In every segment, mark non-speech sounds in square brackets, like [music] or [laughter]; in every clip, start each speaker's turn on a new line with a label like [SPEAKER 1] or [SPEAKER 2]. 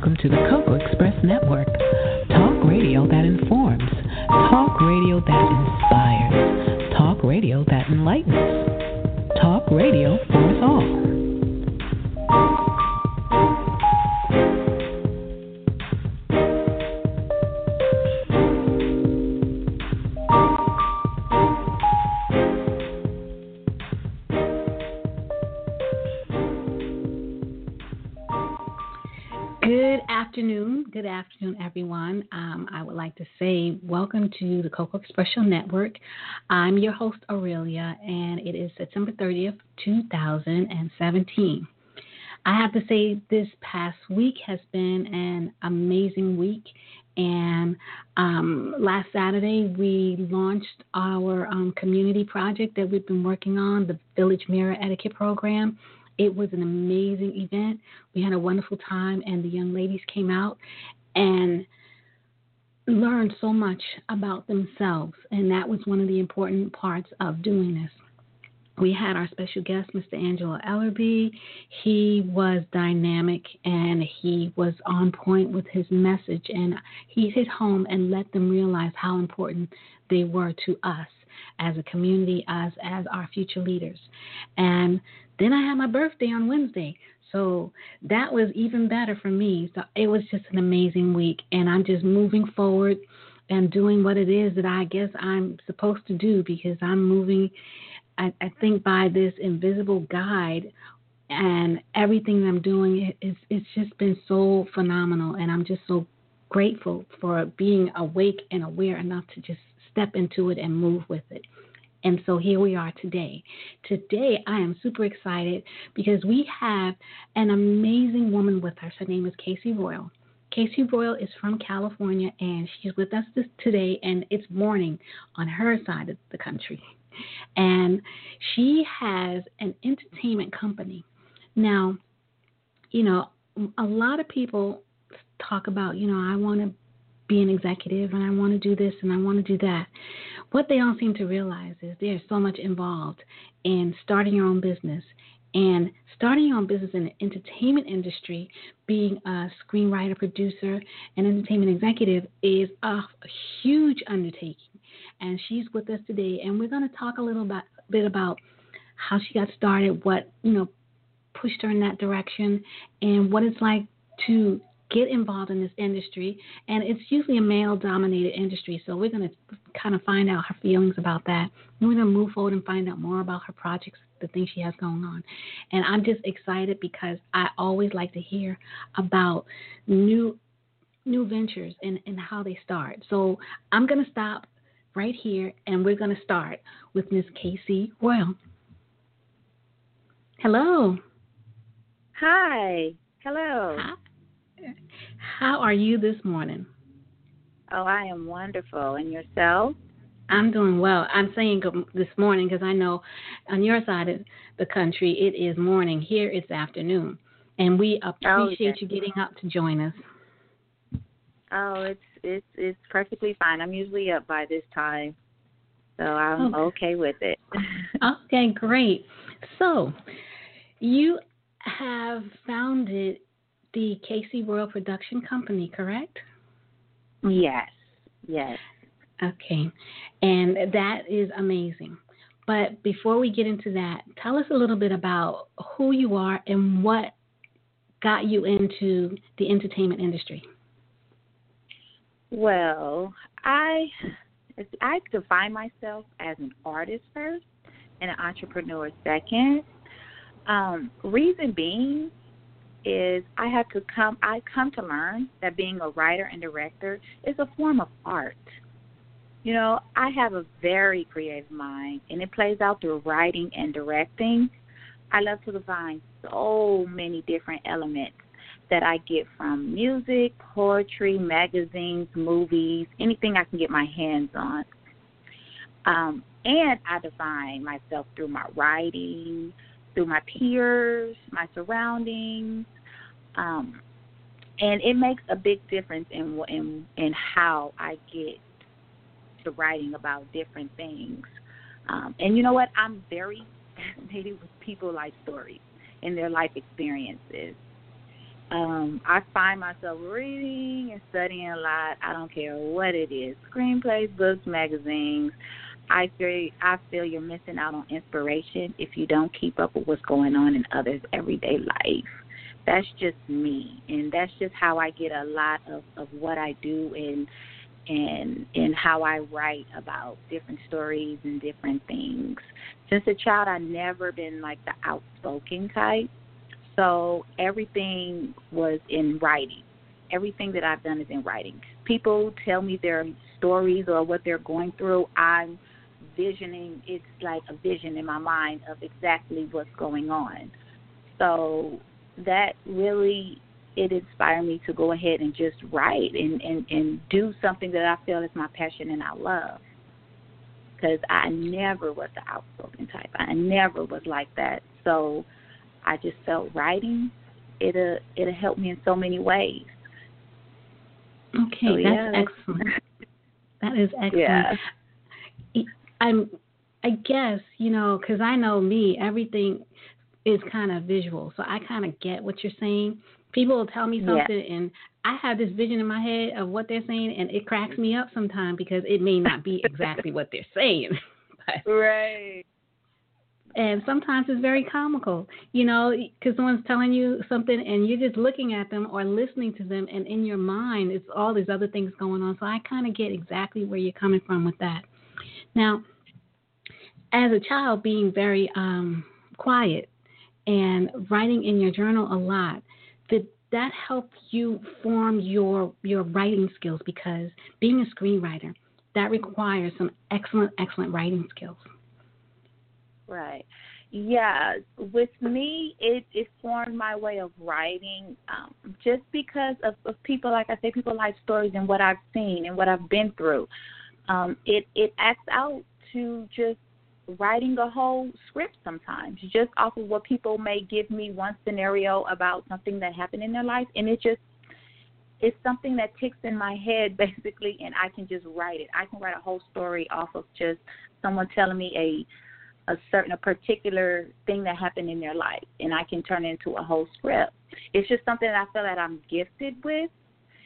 [SPEAKER 1] welcome to the Cocoa Express Network. Expression Network. I'm your host, Aurelia, and it is September 30th, 2017. I have to say, this past week has been an amazing week. And um, last Saturday, we launched our um, community project that we've been working on, the Village Mirror Etiquette Program. It was an amazing event. We had a wonderful time, and the young ladies came out and learned so much about themselves. And that was one of the important parts of doing this. We had our special guest, Mr. Angelo Ellerby. He was dynamic and he was on point with his message. And he hit home and let them realize how important they were to us as a community, as as our future leaders. And then I had my birthday on Wednesday. So that was even better for me. So it was just an amazing week. And I'm just moving forward and doing what it is that I guess I'm supposed to do because I'm moving, I, I think, by this invisible guide. And everything I'm doing, it's, it's just been so phenomenal. And I'm just so grateful for being awake and aware enough to just step into it and move with it. And so here we are today. Today, I am super excited because we have an amazing woman with us. Her name is KayCee Royal. KayCee Royal is from California and she's with us this, today, and it's morning on her side of the country. And she has an entertainment company. Now, you know, a lot of people talk about, you know, I want to be an executive and I want to do this and I want to do that. What they don't seem to realize is there's so much involved in starting your own business. And starting your own business in the entertainment industry, being a screenwriter, producer, and entertainment executive is a huge undertaking. And she's with us today, and we're going to talk a little bit about how she got started, what you know pushed her in that direction, and what it's like to get involved in this industry. And it's usually a male dominated industry. So we're going to kind of find out her feelings about that. And we're going to move forward and find out more about her projects, the things she has going on. And I'm just excited because I always like to hear about new new ventures and, and how they start. So I'm going to stop right here and we're going to start with Miss KayCee Royal. Hello.
[SPEAKER 2] Hi. Hello.
[SPEAKER 1] Hi. How are you this morning?
[SPEAKER 2] Oh, I am wonderful. And yourself?
[SPEAKER 1] I'm doing well. I'm saying good this morning because I know on your side of the country it is morning. Here it's afternoon, and we oh, appreciate oh, you getting up to join us.
[SPEAKER 2] Oh, it's it's it's perfectly fine. I'm usually up by this time, so I'm okay, okay with it. [laughs]
[SPEAKER 1] okay, great. So, you have founded the KayCee Royal Production Company, correct?
[SPEAKER 2] Yes, yes.
[SPEAKER 1] Okay, and that is amazing. But before we get into that, tell us a little bit about who you are and what got you into the entertainment industry.
[SPEAKER 2] Well, I I define myself as an artist first and an entrepreneur second. Um, reason being is I have to come I come to learn that being a writer and director is a form of art. You know, I have a very creative mind and it plays out through writing and directing. I love to combine so many different elements that I get from music, poetry, magazines, movies, anything I can get my hands on. Um, and I define myself through my writing, through my peers, my surroundings, um, and it makes a big difference in in in how I get to writing about different things. Um, and you know what? I'm very fascinated with people life stories and their life experiences. Um, I find myself reading and studying a lot. I don't care what it is. Screenplays, books, magazines. I feel I feel you're missing out on inspiration if you don't keep up with what's going on in others' everyday life. That's just me, and that's just how I get a lot of of what I do and and and how I write about different stories and different things. Since a child, I've never been like the outspoken type, so everything was in writing. Everything that I've done is in writing. People tell me their stories or what they're going through. I'm visioning. It's like a vision in my mind of exactly what's going on. So that really it inspired me to go ahead and just write and and and do something that I feel is my passion and I love. Because I never was the outspoken type. I never was like that. So I just felt writing it'll uh, it'll help me in so many ways.
[SPEAKER 1] Okay, so, that's yeah. excellent. That is [laughs] excellent.
[SPEAKER 2] Yeah.
[SPEAKER 1] I'm I guess, you know, because I know me, everything is kind of visual. So I kind of get what you're saying. People will tell me something, yeah. and I have this vision in my head of what they're saying, and it cracks me up sometimes because it may not be exactly what they're [laughs] saying. [laughs]
[SPEAKER 2] but, right.
[SPEAKER 1] And sometimes it's very comical, you know, because someone's telling you something and you're just looking at them or listening to them, and in your mind, it's all these other things going on. So I kind of get exactly where you're coming from with that. Now, as a child, being very um, quiet and writing in your journal a lot, did that help you form your your writing skills? Because being a screenwriter, that requires some excellent, excellent writing skills.
[SPEAKER 2] Right. Yeah, with me, it it formed my way of writing um, just because of, of people, like I say, people like stories and what I've seen and what I've been through. Um, it it acts out to just writing a whole script sometimes just off of what people may give me one scenario about something that happened in their life and it just it's something that ticks in my head [laughs] basically and I can just write it. I can write a whole story off of just someone telling me a a certain a particular thing that happened in their life and I can turn it into a whole script. It's just something that I feel that I'm gifted with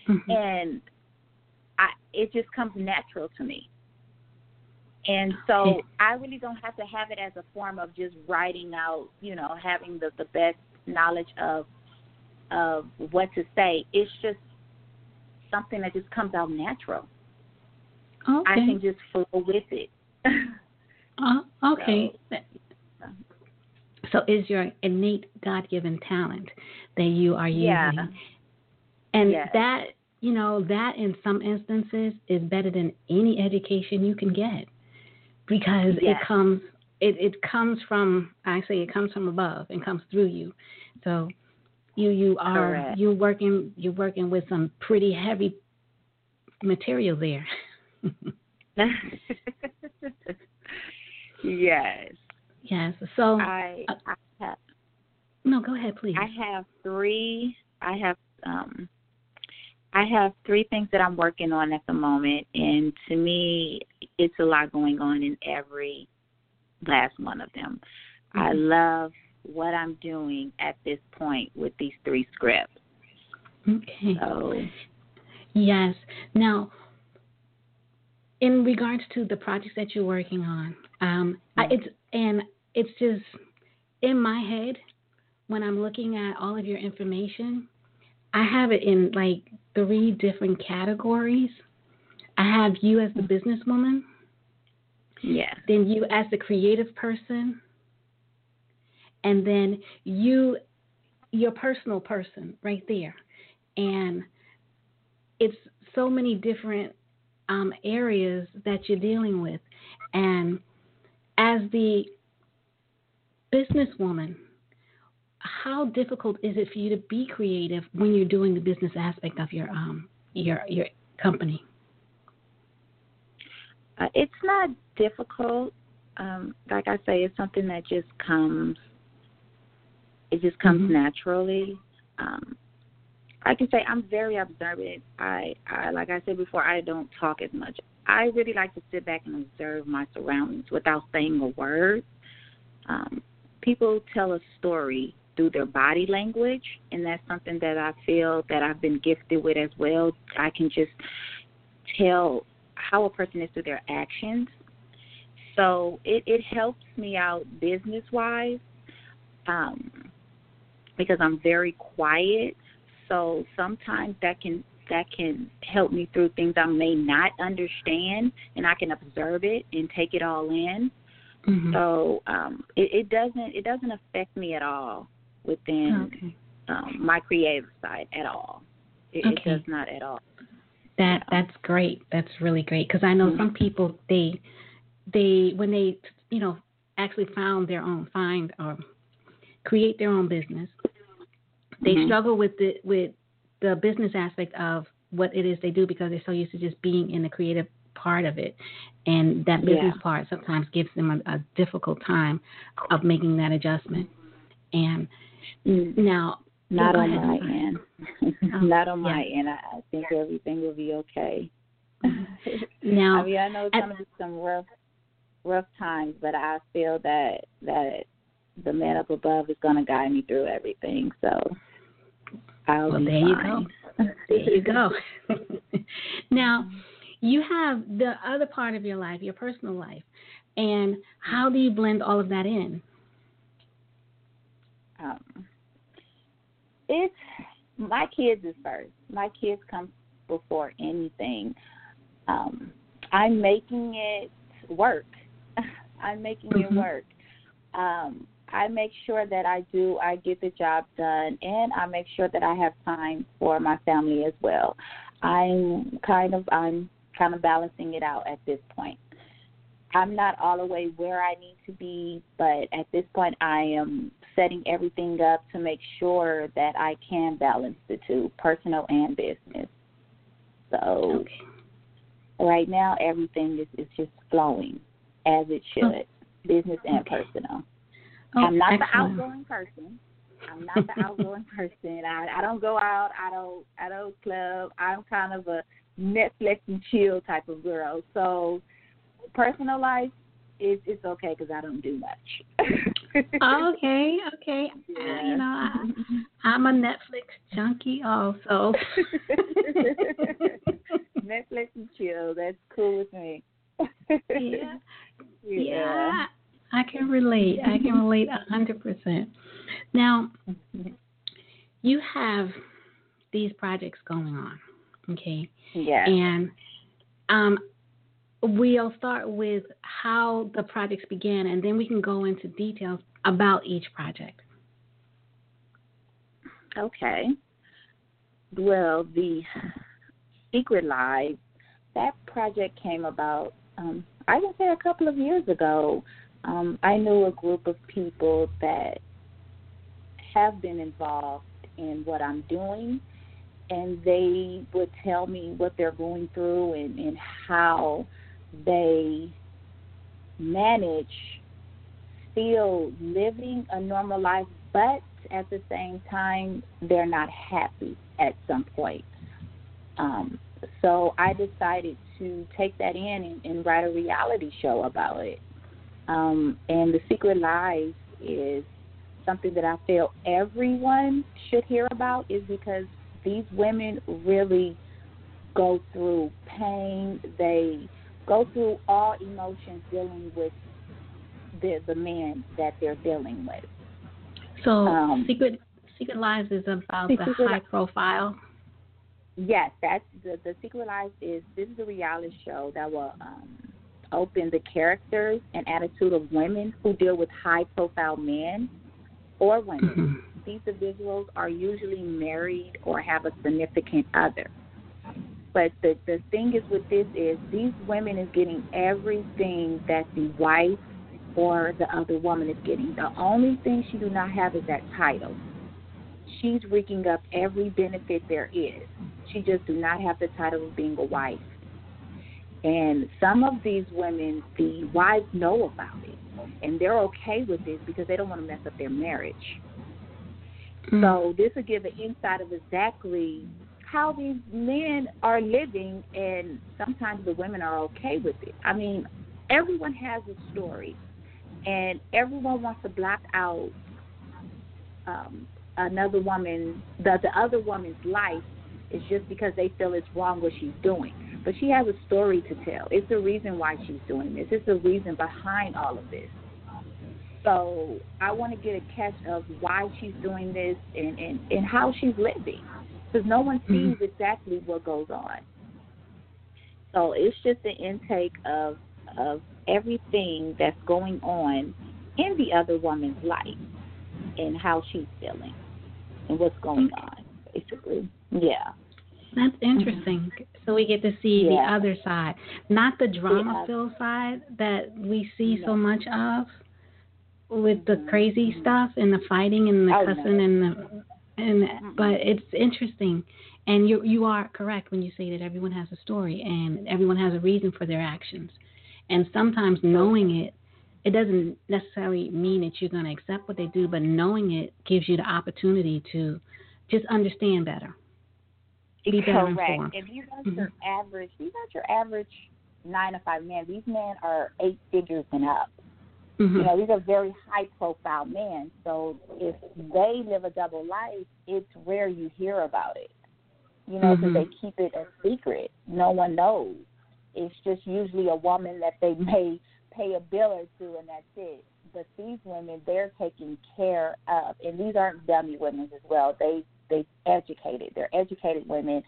[SPEAKER 2] mm-hmm. and I it just comes natural to me. And so I really don't have to have it as a form of just writing out, you know, having the, the best knowledge of of what to say. It's just something that just comes out natural.
[SPEAKER 1] Okay. I
[SPEAKER 2] can just flow with it. [laughs]
[SPEAKER 1] uh, okay. So, so is your innate God given talent that you are using.
[SPEAKER 2] Yeah.
[SPEAKER 1] And
[SPEAKER 2] yes.
[SPEAKER 1] that you know, that in some instances is better than any education you can get because
[SPEAKER 2] yes.
[SPEAKER 1] it comes it, it comes from I say it comes from above and comes through you. So you you are
[SPEAKER 2] Correct.
[SPEAKER 1] you're working you're working with some pretty heavy material there. [laughs]
[SPEAKER 2] yes.
[SPEAKER 1] Yes. So
[SPEAKER 2] I,
[SPEAKER 1] uh,
[SPEAKER 2] I have
[SPEAKER 1] no. Go ahead, please.
[SPEAKER 2] I have three. I have um I have three things that I'm working on at the moment, and to me, it's a lot going on in every last one of them. Mm-hmm. I love what I'm doing at this point with these three scripts.
[SPEAKER 1] Okay.
[SPEAKER 2] So,
[SPEAKER 1] yes. Now, in regards to the projects that you're working on, um, mm-hmm. I, it's and it's just in my head when I'm looking at all of your information. I have it in like three different categories. I have you as the businesswoman.
[SPEAKER 2] Yes.
[SPEAKER 1] Then you as the creative person. And then you, your personal person, right there. And it's so many different um, areas that you're dealing with. And as the businesswoman, how difficult is it for you to be creative when you're doing the business aspect of your um your your company?
[SPEAKER 2] Uh, it's not difficult. Um, like I say, it's something that just comes. It just comes mm-hmm. naturally. Um, I can say I'm very observant. I, I, like I said before, I don't talk as much. I really like to sit back and observe my surroundings without saying a word. Um, people tell a story through their body language, and that's something that I feel that I've been gifted with as well. I can just tell how a person is through their actions. So it, it helps me out business wise um, because I'm very quiet. So sometimes that can that can help me through things I may not understand, and I can observe it and take it all in. Mm-hmm. So um, it, it doesn't it doesn't affect me at all within okay. um, my creative side at all. It, okay. it, does not at all.
[SPEAKER 1] That that's great. That's really great because I know mm-hmm. some people they they when they you know actually found their own find or create their own business, they mm-hmm. struggle with the with the business aspect of what it is they do because they're so used to just being in the creative part of it. And that business yeah. part sometimes gives them a, a, difficult time of making that adjustment. And. Now, oh, [laughs]
[SPEAKER 2] not on my end. not on my end. I, I think everything will be okay. [laughs]
[SPEAKER 1] now, [laughs]
[SPEAKER 2] I mean, I know it's to be some rough, rough times, but I feel that that the man up above is going to guide me through everything. So I'll
[SPEAKER 1] well,
[SPEAKER 2] be
[SPEAKER 1] there
[SPEAKER 2] fine.
[SPEAKER 1] you go. There you go. now, you have the other part of your life, your personal life, and how do you blend all of that in?
[SPEAKER 2] Um, it's my kids is first. My kids come before anything. Um, I'm making it work. [laughs] I'm making mm-hmm. it work. Um, I make sure that I do, I get the job done, and I make sure that I have time for my family as well. I'm kind of, I'm kind of balancing it out at this point. I'm not all the way where I need to be, but at this point, I am setting everything up to make sure that I can balance the two, personal and business. So okay. right now, everything is, is just flowing as it should, oh. business and okay. personal. Oh, I'm not excellent. the outgoing person. I'm not the outgoing [laughs] person. I, I don't go out. I don't. I don't club. I'm kind of a Netflix and chill type of girl. So personal life is it's okay because I don't do much. [laughs] [laughs]
[SPEAKER 1] okay, okay. Yeah. Uh, you know, I, I'm a Netflix junkie also. [laughs]
[SPEAKER 2] Netflix and chill. That's cool with me.
[SPEAKER 1] yeah. [laughs] yeah. Yeah. I can relate. I can relate a hundred percent. Now, you have these projects going on, okay?
[SPEAKER 2] Yeah.
[SPEAKER 1] And um, we'll start with how the projects began, and then we can go into details about each project.
[SPEAKER 2] Okay. Well, the Secret Life, that project came about, um, I would say, a couple of years ago. Um, I knew a group of people that have been involved in what I'm doing and they would tell me what they're going through and, and how they manage still living a normal life, but at the same time, they're not happy at some point. Um, so I decided to take that in and, and write a reality show about it. Um, and The Secret Lies is something that I feel everyone should hear about, is because these women really go through pain. They go through all emotions dealing with the the man that they're dealing with.
[SPEAKER 1] So um, secret secret lives is about the high profile.
[SPEAKER 2] Yes, that's the the secret lives is this is a reality show that will um, open the characters and attitude of women who deal with high profile men or women. Mm-hmm these individuals are usually married or have a significant other. But the the thing is with this is these women is getting everything that the wife or the other woman is getting. The only thing she do not have is that title. She's reeking up every benefit there is. She just do not have the title of being a wife. And some of these women, the wives know about it, and they're okay with this because they don't want to mess up their marriage. Mm-hmm. So this will give an insight of exactly how these men are living, and sometimes the women are okay with it. I mean, everyone has a story, and everyone wants to block out um, another woman, the the other woman's life is just because they feel it's wrong what she's doing. But she has a story to tell. It's the reason why she's doing this. It's the reason behind all of this. So I want to get a catch of why she's doing this and, and, and how she's living. Because no one sees mm-hmm. exactly what goes on. So it's just an intake of of everything that's going on in the other woman's life and how she's feeling and what's going on, basically. Yeah.
[SPEAKER 1] That's interesting. So we get to see yeah. the other side, not the drama filled side that we see so much of with the crazy mm-hmm. stuff and the fighting and the oh, cussing no. and the and but it's interesting. And you you are correct when you say that everyone has a story and everyone has a reason for their actions. And sometimes knowing it it doesn't necessarily mean that you're going to accept what they do but knowing it gives you the opportunity to just understand better be better
[SPEAKER 2] correct.
[SPEAKER 1] informed.
[SPEAKER 2] and these are mm-hmm. your average these are your average nine to five men these men are eight figures and up Mm-hmm. You know, these are very high profile men. So if they live a double life, it's rare you hear about it. You know, because mm-hmm. they keep it a secret. No one knows. It's just usually a woman that they [laughs] may pay a bill or two, and that's it. But these women, they're taking care of, and these aren't dummy women as well. They they educated. They're educated women.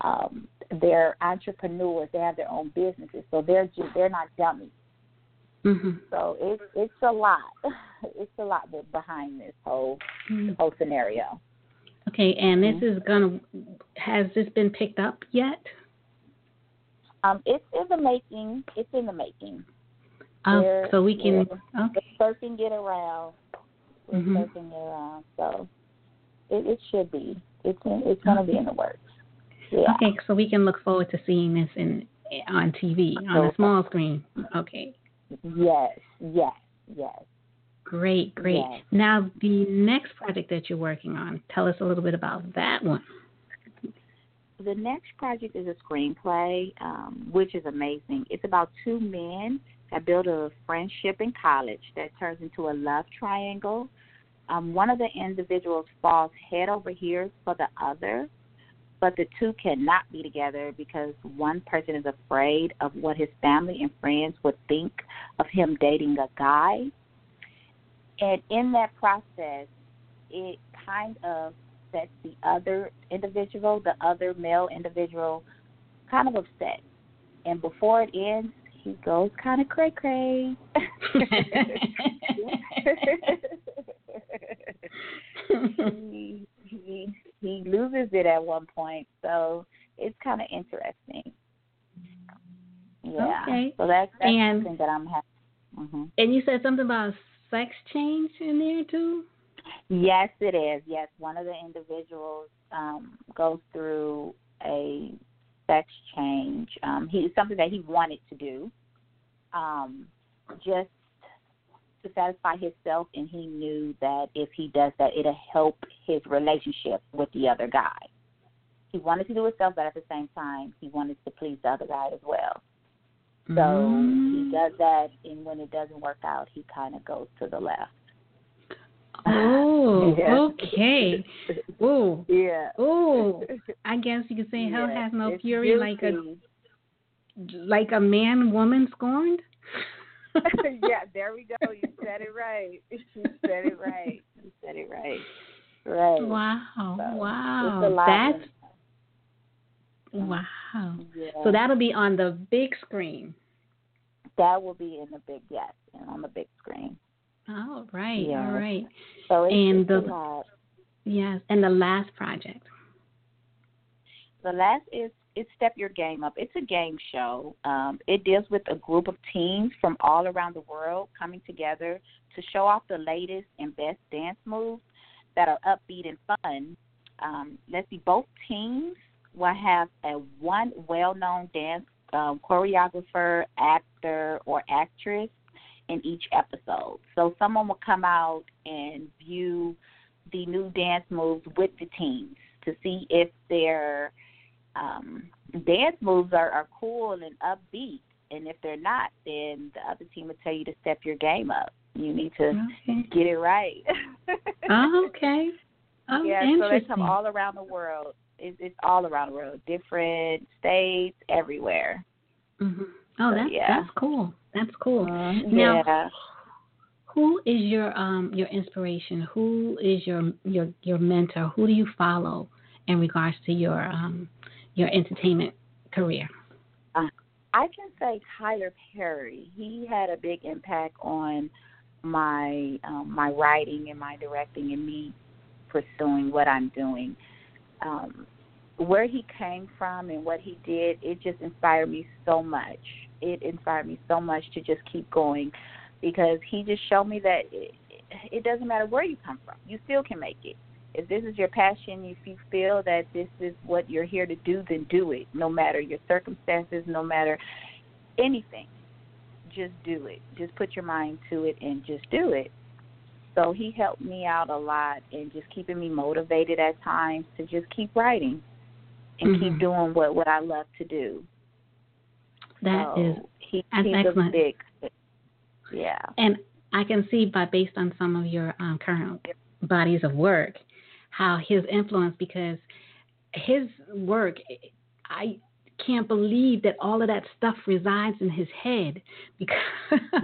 [SPEAKER 2] Um, they're entrepreneurs. They have their own businesses, so they're just they're not dummies
[SPEAKER 1] Mm-hmm.
[SPEAKER 2] So it's it's a lot. [laughs] It's a lot behind this whole mm-hmm. whole scenario.
[SPEAKER 1] Okay, and this mm-hmm. is gonna has this been picked up yet?
[SPEAKER 2] Um, it's in the making. It's in the making.
[SPEAKER 1] Oh, so we can.
[SPEAKER 2] We're, okay. We're get around. We're mm-hmm. it around. So it, it should be. It's in, it's going to okay. be in the works. Yeah.
[SPEAKER 1] Okay, so we can look forward to seeing this in on TV on a small screen. Okay.
[SPEAKER 2] Yes, yes, yes.
[SPEAKER 1] Great, great. Yes. Now, the next project that you're working on, tell us a little bit about that one.
[SPEAKER 2] The next project is a screenplay, um, which is amazing. It's about two men that build a friendship in college that turns into a love triangle. Um, one of the individuals falls head over heels for the other, but the two cannot be together because one person is afraid of what his family and friends would think of him dating a guy. And in that process, it kind of sets the other individual, the other male individual, kind of upset. And before it ends, he goes kind of cray cray. [laughs] [laughs] he, he he loses it at one point, so it's kind of interesting. Yeah.
[SPEAKER 1] Okay.
[SPEAKER 2] So that's, that's
[SPEAKER 1] and,
[SPEAKER 2] something that I'm having. Mm-hmm.
[SPEAKER 1] And you said something about sex change in there too.
[SPEAKER 2] Yes, it is. Yes, one of the individuals um, goes through a sex change. Um, he something that he wanted to do, um, just to satisfy himself, and he knew that if he does that, it'll help his relationship with the other guy. He wanted to do it himself, but at the same time, he wanted to please the other guy as well. So mm. he does that, and when it doesn't work out, he kind of goes to the left.
[SPEAKER 1] Oh, [laughs] okay. Oh,
[SPEAKER 2] yeah.
[SPEAKER 1] Oh, [laughs] I guess you could say hell
[SPEAKER 2] yeah.
[SPEAKER 1] has no
[SPEAKER 2] it's
[SPEAKER 1] fury like a like a man woman scorned. [laughs]
[SPEAKER 2] yeah, there we go. You said it right. [laughs] You said it right. You said it right. Right.
[SPEAKER 1] Wow.
[SPEAKER 2] So,
[SPEAKER 1] wow. That's wow.
[SPEAKER 2] Yeah.
[SPEAKER 1] So that'll be on the big screen.
[SPEAKER 2] That will be in the big yes, and on the big screen.
[SPEAKER 1] All right.
[SPEAKER 2] Yes.
[SPEAKER 1] All right.
[SPEAKER 2] So it's,
[SPEAKER 1] and the yes, and the last project.
[SPEAKER 2] The last is it's Step Your Game Up. It's a game show. Um, it deals with a group of teens from all around the world coming together to show off the latest and best dance moves that are upbeat and fun. Um, let's see, both teams will have a one well-known dance um, choreographer, actor, or actress in each episode. So someone will come out and view the new dance moves with the teams to see if they're um, dance moves are, are cool and upbeat and if they're not, then the other team will tell you to step your game up. You need to
[SPEAKER 1] Okay.
[SPEAKER 2] get it right. [laughs]
[SPEAKER 1] Oh, okay. Oh,
[SPEAKER 2] yeah, so they come all around the world. It's, it's all around the world, different states, everywhere.
[SPEAKER 1] hmm Oh,
[SPEAKER 2] So,
[SPEAKER 1] that's
[SPEAKER 2] yeah.
[SPEAKER 1] that's cool. That's cool.
[SPEAKER 2] Mhm.
[SPEAKER 1] Now-
[SPEAKER 2] yeah.
[SPEAKER 1] Who is your um your inspiration? Who is your your your mentor? Who do you follow in regards to your um your entertainment career?
[SPEAKER 2] I can say Tyler Perry. He had a big impact on my um, my writing and my directing and me pursuing what I'm doing. Um, where he came from and what he did, it just inspired me so much. It inspired me so much to just keep going because he just showed me that it, it doesn't matter where you come from, you still can make it. If this is your passion, if you feel that this is what you're here to do, then do it. No matter your circumstances, no matter anything, just do it. Just put your mind to it and just do it. So he helped me out a lot and just keeping me motivated at times to just keep writing and
[SPEAKER 1] Mhm.
[SPEAKER 2] keep doing what what I love to do.
[SPEAKER 1] That
[SPEAKER 2] so
[SPEAKER 1] is,
[SPEAKER 2] he,
[SPEAKER 1] that's
[SPEAKER 2] he's
[SPEAKER 1] excellent.
[SPEAKER 2] a big yeah.
[SPEAKER 1] and I can see by based on some of your um, current bodies of work how his influence because his work I can't believe that all of that stuff resides in his head because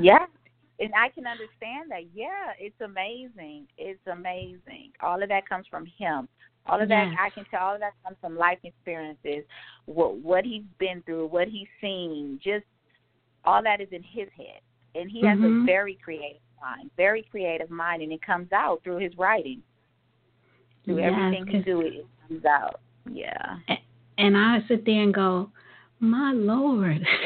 [SPEAKER 2] yeah. [laughs] And I can understand that. Yeah, it's amazing. It's amazing. All of that comes from him. All of that
[SPEAKER 1] Yes.
[SPEAKER 2] I can tell. All of that comes from life experiences, what what he's been through, what he's seen. Just all that is in his head, and he has a
[SPEAKER 1] Mhm.
[SPEAKER 2] very creative mind, very creative mind, and it comes out through his writing. Through
[SPEAKER 1] Yes,
[SPEAKER 2] everything
[SPEAKER 1] 'cause-
[SPEAKER 2] do, it it comes out. Yeah.
[SPEAKER 1] and I sit there and go, my lord. [laughs]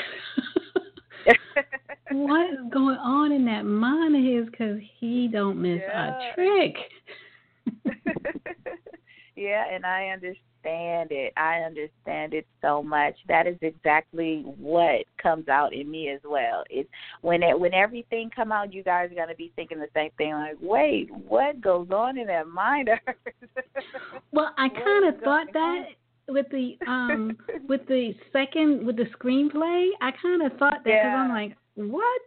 [SPEAKER 1] what is going on in that mind of his? Because he don't miss
[SPEAKER 2] Yeah.
[SPEAKER 1] a trick. [laughs]
[SPEAKER 2] yeah, and I understand it. I understand it so much. That is exactly what comes out in me as well. It's when it when everything come out, you guys are gonna be thinking the same thing. Like, wait, what goes on in that mind?
[SPEAKER 1] Well, I [laughs] kind of thought that with the um [laughs] with the second with the screenplay. I kind of thought that because I'm like, what?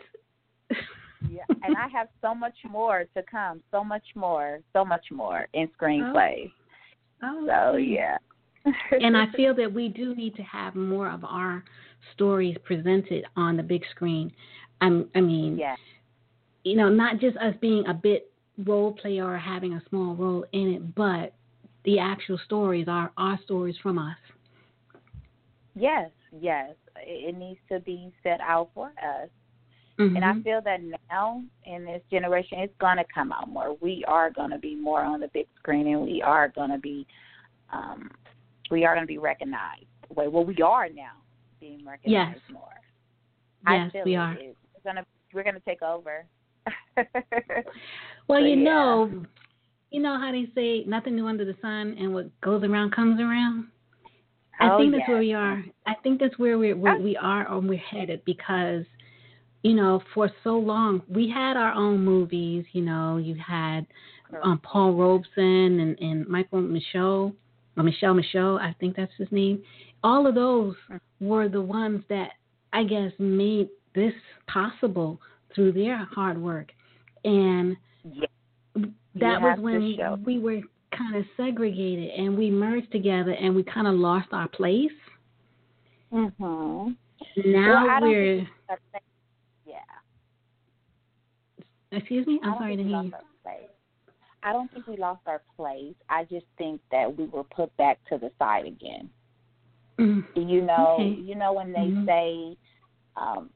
[SPEAKER 2] yeah, and I have so much more to come. So much more. So much more in [laughs] screenplay.
[SPEAKER 1] Oh,
[SPEAKER 2] Oh,
[SPEAKER 1] so
[SPEAKER 2] yeah.
[SPEAKER 1] and I [laughs] feel that we do need to have more of our stories presented on the big screen. I'm, I mean,
[SPEAKER 2] yeah.
[SPEAKER 1] you know, not just us being a bit role player or having a small role in it, but the actual stories are our stories from us.
[SPEAKER 2] Yes, yes. It needs to be set out for us.
[SPEAKER 1] Mhm.
[SPEAKER 2] And I feel that now in this generation, it's going to come out more. We are going to be more on the big screen, and we are going to be, um, we are going to be recognized. Well, well, we are now being recognized
[SPEAKER 1] Yes.
[SPEAKER 2] more.
[SPEAKER 1] yes,
[SPEAKER 2] I feel
[SPEAKER 1] we are.
[SPEAKER 2] is. We're gonna we're gonna take over. [laughs]
[SPEAKER 1] Well,
[SPEAKER 2] So,
[SPEAKER 1] you
[SPEAKER 2] yeah.
[SPEAKER 1] know, you know how they say nothing new under the sun, and what goes around comes around. I
[SPEAKER 2] Oh,
[SPEAKER 1] think that's
[SPEAKER 2] yes.
[SPEAKER 1] where we are. I think that's where we're, where we are or we're headed because, you know, for so long we had our own movies. You know, you had um, Paul Robeson and, and Michael Michaud, or Michelle Michaud, I think that's his name. All of those were the ones that I guess made this possible through their hard work. And
[SPEAKER 2] Yeah.
[SPEAKER 1] that was when we were kind of segregated and we merged together and we kind of lost our place.
[SPEAKER 2] Mhm.
[SPEAKER 1] Now
[SPEAKER 2] well,
[SPEAKER 1] we're,
[SPEAKER 2] think that's the- yeah.
[SPEAKER 1] Excuse me, I'm sorry to hear you.
[SPEAKER 2] lost our place. I don't think we lost our place. I just think that we were put back to the side again.
[SPEAKER 1] Mm.
[SPEAKER 2] You know,
[SPEAKER 1] Okay.
[SPEAKER 2] you know when they
[SPEAKER 1] Mhm.
[SPEAKER 2] say um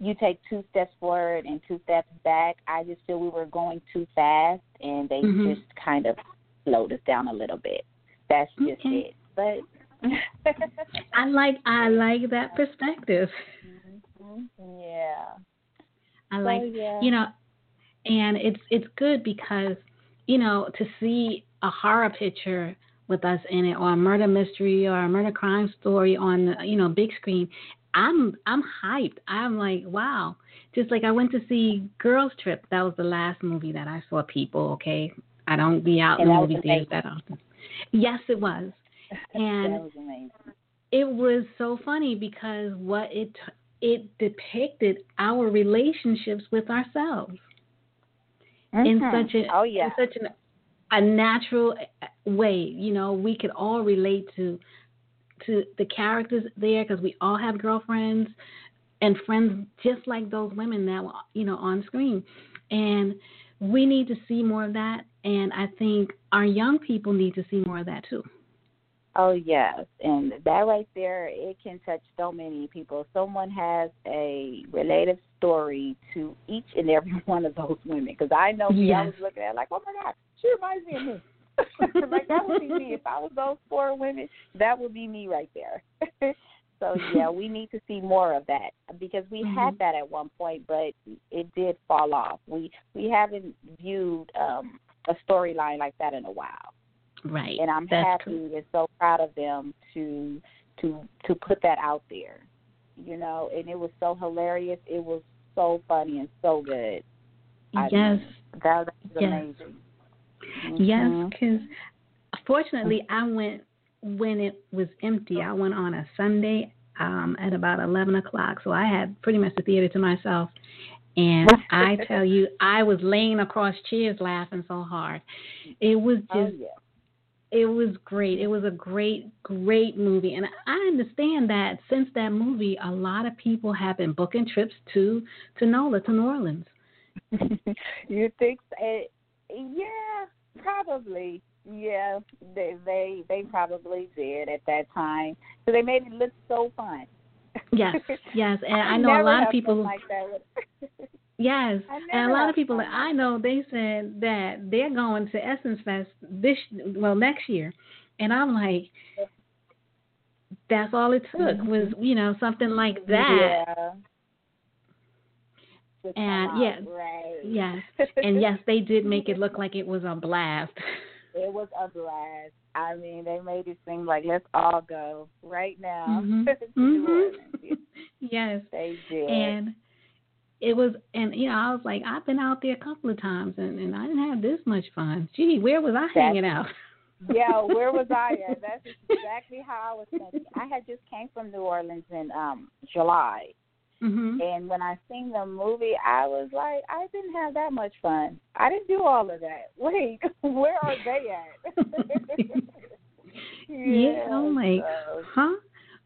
[SPEAKER 2] you take two steps forward and two steps back. I just feel we were going too fast and they
[SPEAKER 1] Mhm.
[SPEAKER 2] just kind of slowed us down a little bit. That's just
[SPEAKER 1] Okay.
[SPEAKER 2] it. But [laughs] [laughs]
[SPEAKER 1] I like I like that perspective.
[SPEAKER 2] Mhm. yeah.
[SPEAKER 1] I
[SPEAKER 2] So,
[SPEAKER 1] like
[SPEAKER 2] yeah.
[SPEAKER 1] you know, and it's it's good because you know to see a horror picture with us in it, or a murder mystery, or a murder crime story on the you know big screen. I'm I'm hyped. I'm like wow. Just like I went to see Girls Trip. That was the last movie that I saw. People, okay. I don't be out
[SPEAKER 2] And
[SPEAKER 1] in
[SPEAKER 2] that
[SPEAKER 1] movie theaters that often. Yes, it was. [laughs] And
[SPEAKER 2] was amazing.
[SPEAKER 1] it was so funny because what it it depicted our relationships with ourselves
[SPEAKER 2] mm-hmm.
[SPEAKER 1] in such a
[SPEAKER 2] oh yeah
[SPEAKER 1] in such an, a natural way. You know, we could all relate to to the characters there because we all have girlfriends and friends just like those women that were you know on screen, and we need to see more of that. And I think our young people need to see more of that too.
[SPEAKER 2] Oh yes, and that right there, it can touch so many people. Someone has a related story to each and every [laughs] one of those women. Because I know me,
[SPEAKER 1] yes.
[SPEAKER 2] I was looking at like, oh my God, she reminds me of me. [laughs] like that would be me if I was those four women. That would be me right there. [laughs] so yeah, we need to see more of that because we
[SPEAKER 1] mm-hmm.
[SPEAKER 2] had that at one point, but it did fall off. We we haven't viewed um a storyline like that in a while.
[SPEAKER 1] Right.
[SPEAKER 2] And I'm
[SPEAKER 1] That's
[SPEAKER 2] happy
[SPEAKER 1] true.
[SPEAKER 2] and so proud of them to to to put that out there. You know, and it was so hilarious. It was so funny and so good.
[SPEAKER 1] Yes.
[SPEAKER 2] I, that was
[SPEAKER 1] yes.
[SPEAKER 2] amazing.
[SPEAKER 1] Yes,
[SPEAKER 2] Mm-hmm.
[SPEAKER 1] because fortunately I went when it was empty. I went on a Sunday um, at about eleven o'clock, so I had pretty much the theater to myself. And [laughs] I tell you, I was laying across chairs laughing so hard. It was just,
[SPEAKER 2] oh, yeah.
[SPEAKER 1] It was great. It was a great, great movie. And I understand that since that movie, a lot of people have been booking trips to to NOLA, to New Orleans. [laughs]
[SPEAKER 2] you think? Uh, yeah, probably. Yeah, they they they probably did at that time. So they made it look so fun.
[SPEAKER 1] Yes, [laughs] yes, and I,
[SPEAKER 2] I
[SPEAKER 1] know a lot of people
[SPEAKER 2] like that. [laughs]
[SPEAKER 1] Yes, and a lot of people that. I know they said that they're going to Essence Fest this well next year, and I'm like, that's all it took was you know something like that,
[SPEAKER 2] Yeah.
[SPEAKER 1] And, yeah,
[SPEAKER 2] right.
[SPEAKER 1] yes, and [laughs] yes, they did make it look like it was a blast. [laughs]
[SPEAKER 2] It was a blast. I mean, they made it seem like let's all go right now
[SPEAKER 1] Mhm.
[SPEAKER 2] New
[SPEAKER 1] Mhm. Yes,
[SPEAKER 2] They did.
[SPEAKER 1] and it was, and you know, I was like, I've been out there a couple of times, and and I didn't have this much fun. Gee, where was I hanging out? [laughs]
[SPEAKER 2] yeah, where was I at? [laughs] That's exactly how I was thinking. I had just came from New Orleans in um July,
[SPEAKER 1] mhm.
[SPEAKER 2] and when I seen the movie, I was like, I didn't have that much fun. I didn't do all of that. [laughs] Wait, where are they at?
[SPEAKER 1] Yeah, I'm like,
[SPEAKER 2] so-
[SPEAKER 1] huh?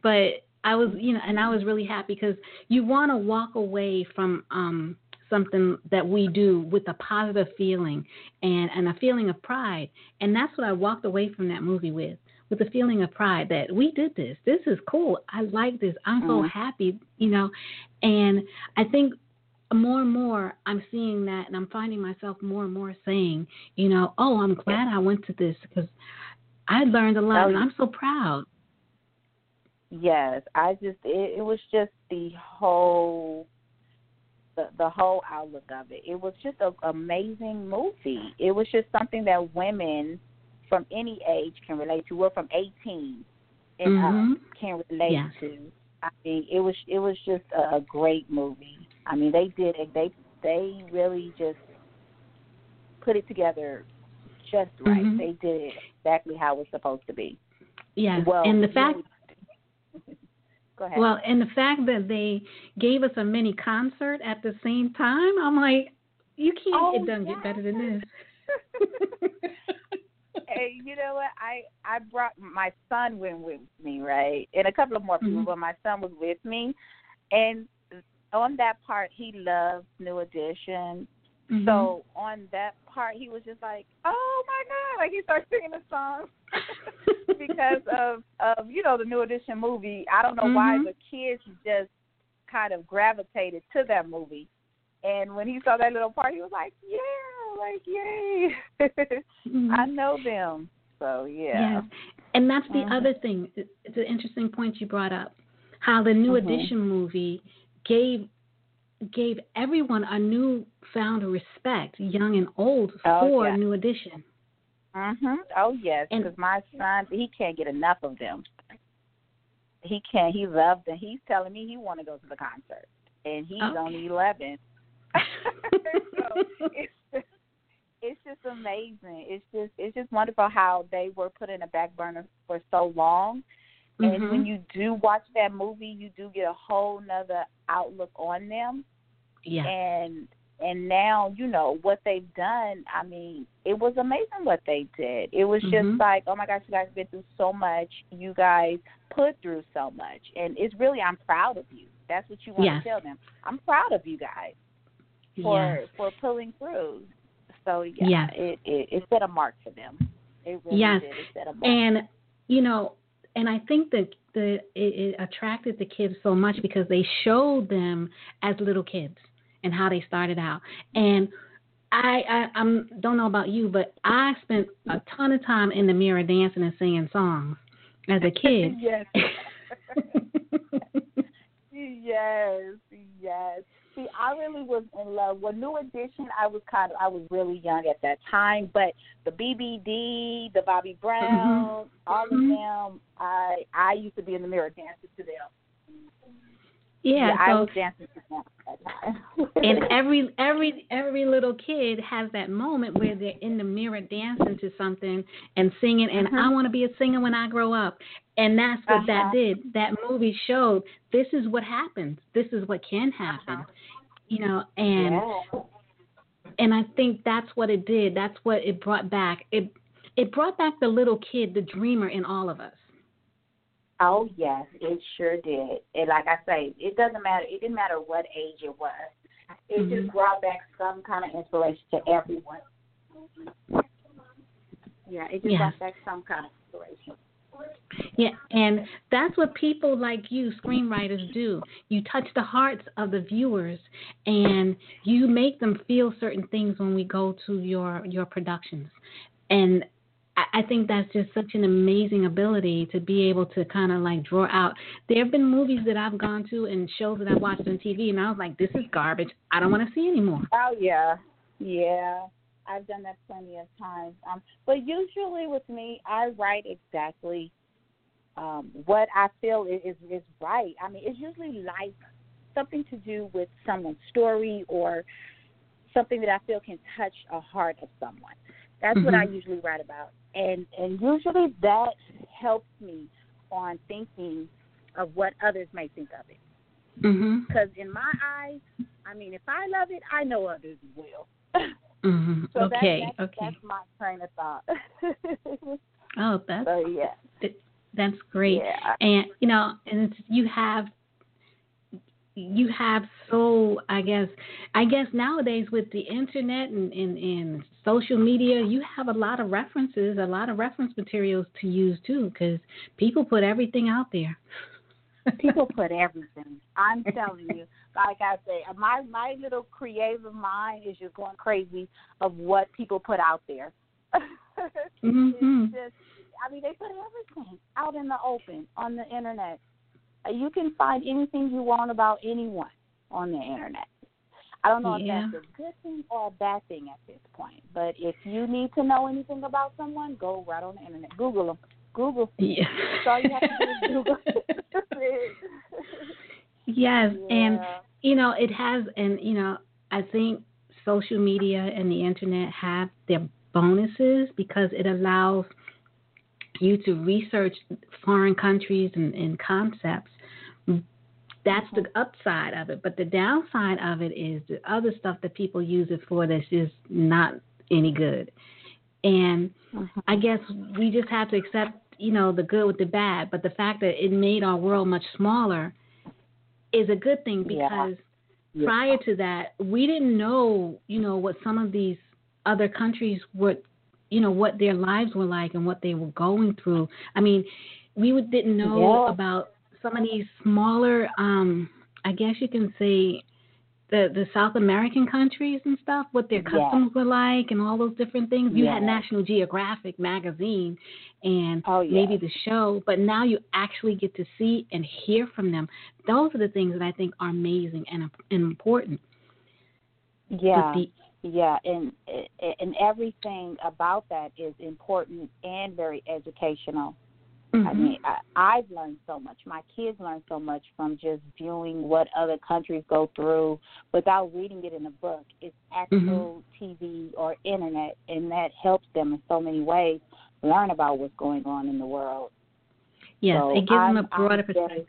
[SPEAKER 1] But I was, you know, and I was really happy because you want to walk away from um something that we do with a positive feeling and and a feeling of pride, and that's what I walked away from that movie with, with a feeling of pride that we did this. This is cool. I like this. I'm so
[SPEAKER 2] Mhm.
[SPEAKER 1] happy, you know, and I think more and more I'm seeing that, and I'm finding myself more and more saying, you know, oh, I'm glad I went to this because I learned a lot, and I'm so proud.
[SPEAKER 2] Yes, I just it, it was just the whole the the whole outlook of it. It was just an amazing movie. It was just something that women from any age can relate to. We're from 18 and
[SPEAKER 1] Mhm.
[SPEAKER 2] up can relate
[SPEAKER 1] Yes.
[SPEAKER 2] to. I mean, it was it was just a, a great movie. I mean, they did it. They they really just put it together just right.
[SPEAKER 1] Mhm.
[SPEAKER 2] They did it exactly how it was supposed to be.
[SPEAKER 1] Yeah,
[SPEAKER 2] Well,
[SPEAKER 1] and the fact,
[SPEAKER 2] Go ahead.
[SPEAKER 1] well, and the fact that they gave us a mini concert at the same time, I'm like, you can't.
[SPEAKER 2] Oh,
[SPEAKER 1] it doesn't get better than this. [laughs] [laughs]
[SPEAKER 2] hey, you know what? I I brought my son went with me, right, and a couple of more people,
[SPEAKER 1] Mhm.
[SPEAKER 2] but my son was with me, and on that part, he loves New Edition.
[SPEAKER 1] Mhm.
[SPEAKER 2] So on that part, he was just like, "Oh my god!" Like he started singing the song [laughs] because of of you know the New Edition movie. I don't know why
[SPEAKER 1] Mhm.
[SPEAKER 2] the kids just kind of gravitated to that movie. And when he saw that little part, he was like, "Yeah, like yay!"
[SPEAKER 1] Mhm. [laughs]
[SPEAKER 2] I know them, so yeah.
[SPEAKER 1] Yes, and that's the
[SPEAKER 2] Mhm.
[SPEAKER 1] other thing. It's an interesting point you brought up. How the New
[SPEAKER 2] Mhm.
[SPEAKER 1] Edition movie gave gave everyone a new found respect, young and old,
[SPEAKER 2] Oh,
[SPEAKER 1] for
[SPEAKER 2] yeah.
[SPEAKER 1] New Edition.
[SPEAKER 2] Mhm. Oh yes,
[SPEAKER 1] And-
[SPEAKER 2] because my son he can't get enough of them. He can't. He loves them. He's telling me he want to go to the concert, and he's
[SPEAKER 1] Okay.
[SPEAKER 2] only eleven. [laughs] so it's just, [laughs] it's just amazing. It's just it's just wonderful how they were put in a back burner for so long, And
[SPEAKER 1] Mhm.
[SPEAKER 2] when you do watch that movie, you do get a whole nother outlook on them.
[SPEAKER 1] Yeah.
[SPEAKER 2] And and now you know what they've done. I mean, it was amazing what they did. It was just
[SPEAKER 1] Mhm.
[SPEAKER 2] like, oh my gosh, you guys have been through so much. You guys put through so much, and it's really, I'm proud of you. That's what you want
[SPEAKER 1] Yes.
[SPEAKER 2] to tell them. I'm proud of you guys for
[SPEAKER 1] Yes.
[SPEAKER 2] for pulling through. So yeah,
[SPEAKER 1] Yes.
[SPEAKER 2] it, it it set a mark for them. It really
[SPEAKER 1] Yes.
[SPEAKER 2] did. It set a mark.
[SPEAKER 1] and you know and i think that the it, it attracted the kids so much because they showed them as little kids and how they started out and I, I I'm don't know about you, but I spent a ton of time in the mirror dancing and singing songs as a kid. [laughs]
[SPEAKER 2] yes. [laughs] yes, yes. See, I really was in love. With New Edition, I was kind of, I was really young at that time. But the BBD, the Bobby Brown, all
[SPEAKER 1] Mhm.
[SPEAKER 2] of them, I I used to be in the mirror dancing to them.
[SPEAKER 1] yeah,
[SPEAKER 2] I
[SPEAKER 1] so
[SPEAKER 2] was dancing to them at that time.
[SPEAKER 1] And [laughs] every every every little kid has that moment where they're in the mirror dancing to something and singing and
[SPEAKER 2] Mhm.
[SPEAKER 1] I want to be a singer when I grow up. And that's what
[SPEAKER 2] Uh-huh.
[SPEAKER 1] that did. That movie showed this is what happens. This is what can happen.
[SPEAKER 2] Uh-huh.
[SPEAKER 1] You know, and
[SPEAKER 2] yeah.
[SPEAKER 1] and I think that's what it did. That's what it brought back. It it brought back the little kid, the dreamer in all of us.
[SPEAKER 2] Oh yes, it sure did. And like I say, it doesn't matter. It didn't matter what age it was. It
[SPEAKER 1] Mhm.
[SPEAKER 2] just brought back some kind of inspiration to everyone. Yeah, it just
[SPEAKER 1] Yes.
[SPEAKER 2] brought back some kind of inspiration.
[SPEAKER 1] Yeah, and that's what people like you, screenwriters, do. You touch the hearts of the viewers, and you make them feel certain things when we go to your your productions. And I, think that's just such an amazing ability to be able to kind of like draw out. There have been movies that I've gone to and shows that I've watched on TV, and I was like, this is garbage. I don't want to see anymore.
[SPEAKER 2] Oh yeah, yeah. I've done that plenty of times. Um, but usually with me, I write exactly um, what I feel is is right. I mean, it's usually like something to do with someone's story or something that I feel can touch a heart of someone. That's what I
[SPEAKER 1] Mhm.
[SPEAKER 2] usually write about, and and usually that helps me on thinking of what others may think of it. Because in my eyes, I mean, if I love it, I know others will. [laughs]
[SPEAKER 1] Mhm.
[SPEAKER 2] So that-
[SPEAKER 1] okay.
[SPEAKER 2] that's,
[SPEAKER 1] okay.
[SPEAKER 2] That's my train of thought. [laughs]
[SPEAKER 1] Oh, that's
[SPEAKER 2] so yeah,
[SPEAKER 1] that's great.
[SPEAKER 2] yeah,
[SPEAKER 1] and you know and you have you have so i guess i guess nowadays with the internet and, and, and social media you have a lot of references a lot of reference materials to use too because people put everything out there
[SPEAKER 2] people put [laughs] everything. I'm telling you, like I say, my my little creative mind is just going crazy of what people put out there. [laughs] mm-hmm. Just, I mean, they put everything out in the open on the internet. You can find anything you want about anyone on the internet. I don't know
[SPEAKER 1] Yeah.
[SPEAKER 2] if that's a good thing or a bad thing at this point, but if you need to know anything about someone, go right on the internet. Google them. Google.
[SPEAKER 1] yeah.
[SPEAKER 2] That's all you have to do is [laughs] Google. [laughs]
[SPEAKER 1] Yes and you know it has and you know i think social media and the internet have their bonuses because it allows you to research foreign countries and, and concepts that's the upside of it but the downside of it is the other stuff that people use it for that's just not any good and mm-hmm. I guess we just have to accept, you know, the good with the bad. But the fact that it made our world much smaller is a good thing
[SPEAKER 2] Yeah.
[SPEAKER 1] because
[SPEAKER 2] Yeah.
[SPEAKER 1] prior to that, we didn't know, you know, what some of these other countries were, you know, what their lives were like and what they were going through. I mean, we would- didn't know
[SPEAKER 2] Yeah.
[SPEAKER 1] about some of these smaller, um, I guess you can say, the the South American countries and stuff, what their
[SPEAKER 2] Yeah.
[SPEAKER 1] customs were like, and all those different things. You had National Geographic magazine and
[SPEAKER 2] Oh, yeah.
[SPEAKER 1] maybe the show, but now you actually get to see and hear from them. Those are the things that I think are amazing and, and important.
[SPEAKER 2] Yeah.
[SPEAKER 1] With
[SPEAKER 2] Yeah, and and everything about that is important and very educational.
[SPEAKER 1] the,
[SPEAKER 2] I mean, I, I've learned so much. My kids learn so much from just viewing what other countries go through without reading it in a book. It's actual TV or internet, and that helps them in so many ways learn about what's going on in the world.
[SPEAKER 1] Yes,
[SPEAKER 2] so
[SPEAKER 1] it gives
[SPEAKER 2] I'm,
[SPEAKER 1] them a broader perspective.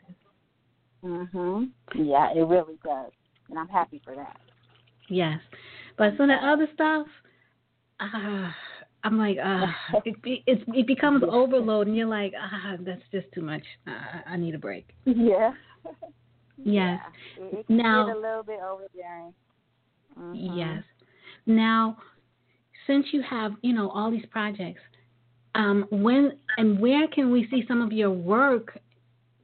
[SPEAKER 2] Mhm. Yeah, it really does, and I'm happy for that.
[SPEAKER 1] Yes, but some of the other stuff, uh, I'm like, uh, it, it it becomes overload, and you're like, ah, that's just too much. Uh, I need a break.
[SPEAKER 2] Yeah. [laughs]
[SPEAKER 1] Yes.
[SPEAKER 2] Yeah. It,
[SPEAKER 1] Now-
[SPEAKER 2] get a little bit overbearing. Mhm.
[SPEAKER 1] Yes. Now, since you have, you know, all these projects, um, when and where can we see some of your work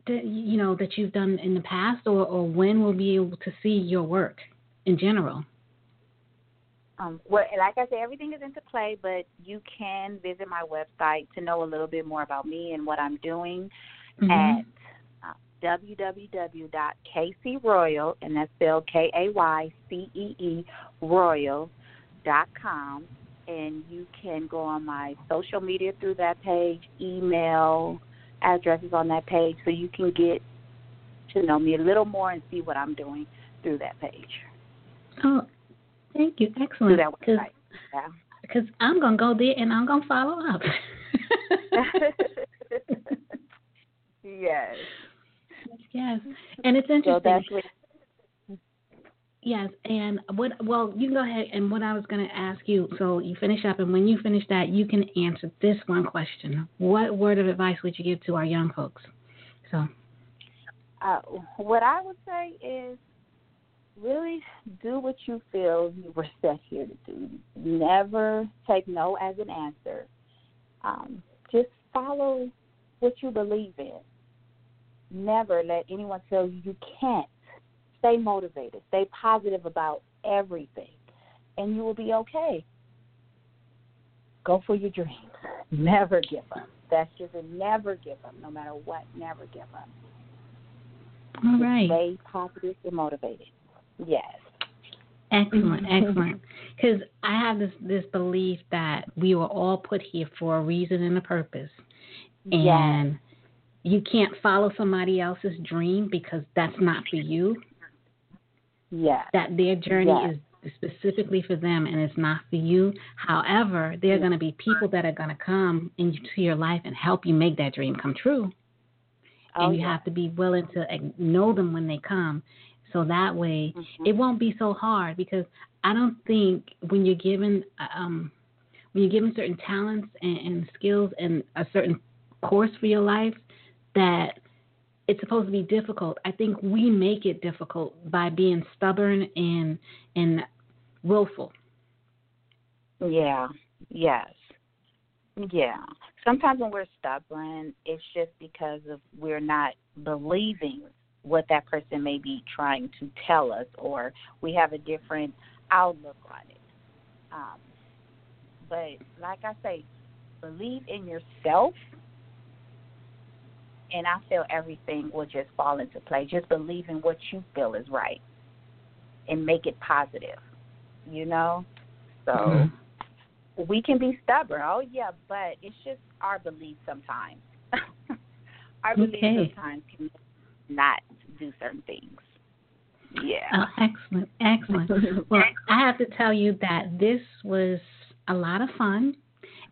[SPEAKER 1] that you know that you've done in the past, or or when we'll be able to see your work in general?
[SPEAKER 2] Um, well, like I said, everything is into play, but you can visit my website to know a little bit more about me and what I'm doing
[SPEAKER 1] Mhm.
[SPEAKER 2] at uh, www.kayceeroyal, and that's spelled K A Y C E E Royal dot com, and you can go on my social media through that page, email addresses on that page, so you can get to know me a little more and see what I'm doing through that page,
[SPEAKER 1] Oh, thank you. Excellent.
[SPEAKER 2] that. Yeah.
[SPEAKER 1] because I'm gonna go there and I'm gonna follow up. [laughs]
[SPEAKER 2] yes. [laughs]
[SPEAKER 1] yes, and it's interesting.
[SPEAKER 2] what,
[SPEAKER 1] Yes, and what? Well, you can go ahead. And what I was going to ask you, so you finish up, and when you finish that, you can answer this one question: What word of advice would you give to our young folks? So,
[SPEAKER 2] uh, what I would say is really do what you feel you were set here to do. Never take no as an answer. Um, just follow what you believe in. Never let anyone tell you you can't. Stay motivated. Stay positive about everything, and you will be okay. Go for your dreams. [laughs] Never give up. That's just a never give up, no matter what. Never give up.
[SPEAKER 1] All right.
[SPEAKER 2] Stay positive and motivated. Yes.
[SPEAKER 1] excellent, [laughs] excellent. Because I have this this belief that we were all put here for a reason and a purpose,
[SPEAKER 2] Yes.
[SPEAKER 1] and you can't follow somebody else's dream because that's not for you.
[SPEAKER 2] Yes.
[SPEAKER 1] that their journey
[SPEAKER 2] Yes.
[SPEAKER 1] is specifically for them and it's not for you. However, there are going to be people that are going to come into your life and help you make that dream come true.
[SPEAKER 2] Oh,
[SPEAKER 1] and you
[SPEAKER 2] yeah.
[SPEAKER 1] have to be willing to know them when they come. So that way,
[SPEAKER 2] Mhm.
[SPEAKER 1] it won't be so hard because I don't think when you're given um, when you're given certain talents and, and skills and a certain course for your life that it's supposed to be difficult. I think we make it difficult by being stubborn and and willful.
[SPEAKER 2] Yeah. Yes. Yeah. Sometimes when we're stubborn, it's just because of we're not believing what that person may be trying to tell us, or we have a different outlook on it. Um, but like I say, believe in yourself, and I feel everything will just fall into place. Just believe in what you feel is right, and make it positive. You know, so
[SPEAKER 1] Mhm.
[SPEAKER 2] we can be stubborn. Oh yeah, but it's just our belief sometimes. [laughs] our belief sometimes can not do certain things. Yeah.
[SPEAKER 1] Oh, excellent, excellent. [laughs] Well, I have to tell you that this was a lot of fun,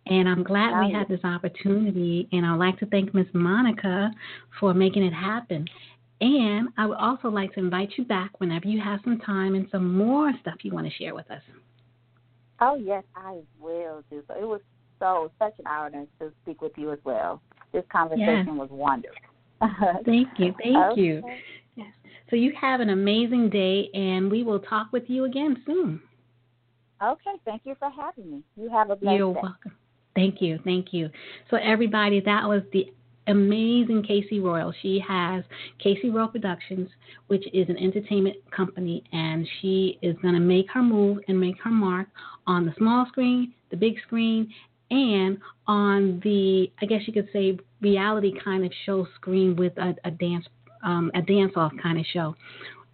[SPEAKER 1] and I'm glad we had this opportunity. And I'd like to thank Miss Monica for making it happen. And I would also like to invite you back whenever you have some time and some more stuff you want to share with us.
[SPEAKER 2] Oh yes, I will do so. It was so such an honor to speak with you as well. This conversation was wonderful. [laughs]
[SPEAKER 1] Thank you, thank you.
[SPEAKER 2] Okay.
[SPEAKER 1] Yes. So you have an amazing day, and we will talk with you again soon.
[SPEAKER 2] Okay, thank you for having me. You have a blessed
[SPEAKER 1] You're
[SPEAKER 2] day.
[SPEAKER 1] welcome. Thank you. Thank you. So, everybody, that was the amazing KayCee Royal. She has KayCee Royal Productions, which is an entertainment company, and she is going to make her move and make her mark on the small screen, the big screen, and on the, I guess you could say, reality kind of show screen with a, a dance, um, a dance off kind of show.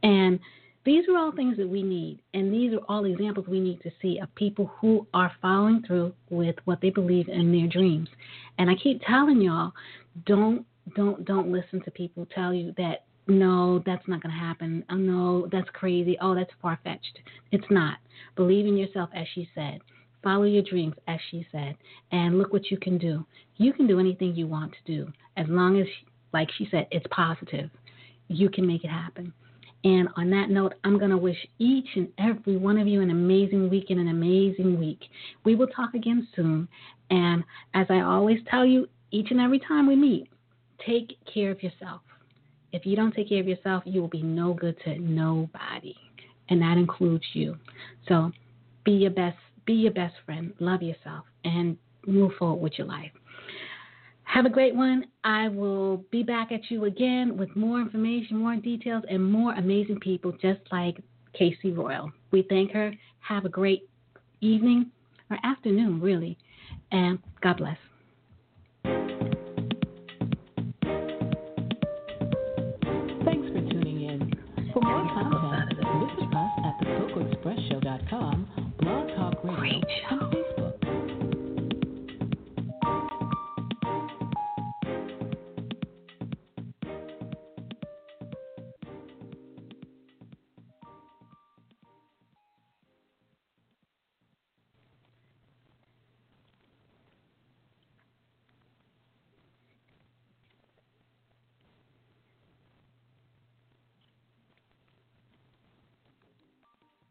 [SPEAKER 1] And these are all things that we need, and these are all examples we need to see of people who are following through with what they believe in their dreams. And I keep telling y'all, don't don't don't listen to people tell you that no, that's not going to happen. Oh, no, that's crazy. Oh, that's far fetched. It's not. Believe in yourself, as she said. Follow your dreams, as she said, and look what you can do. You can do anything you want to do as long as like she said, it's positive. You can make it happen. And on that note, I'm going to wish each and every one of you an amazing week and an amazing week. We will talk again soon. And as I always tell you, each and every time we meet, take care of yourself. If you don't take care of yourself, you will be no good to nobody. And that includes you. So be your best be your best friend, love yourself, and move forward with your life. Have a great one. I will be back at you again with more information, more details, and more amazing people just like KayCee Royal. We thank her. Have a great evening or afternoon, really. And God bless.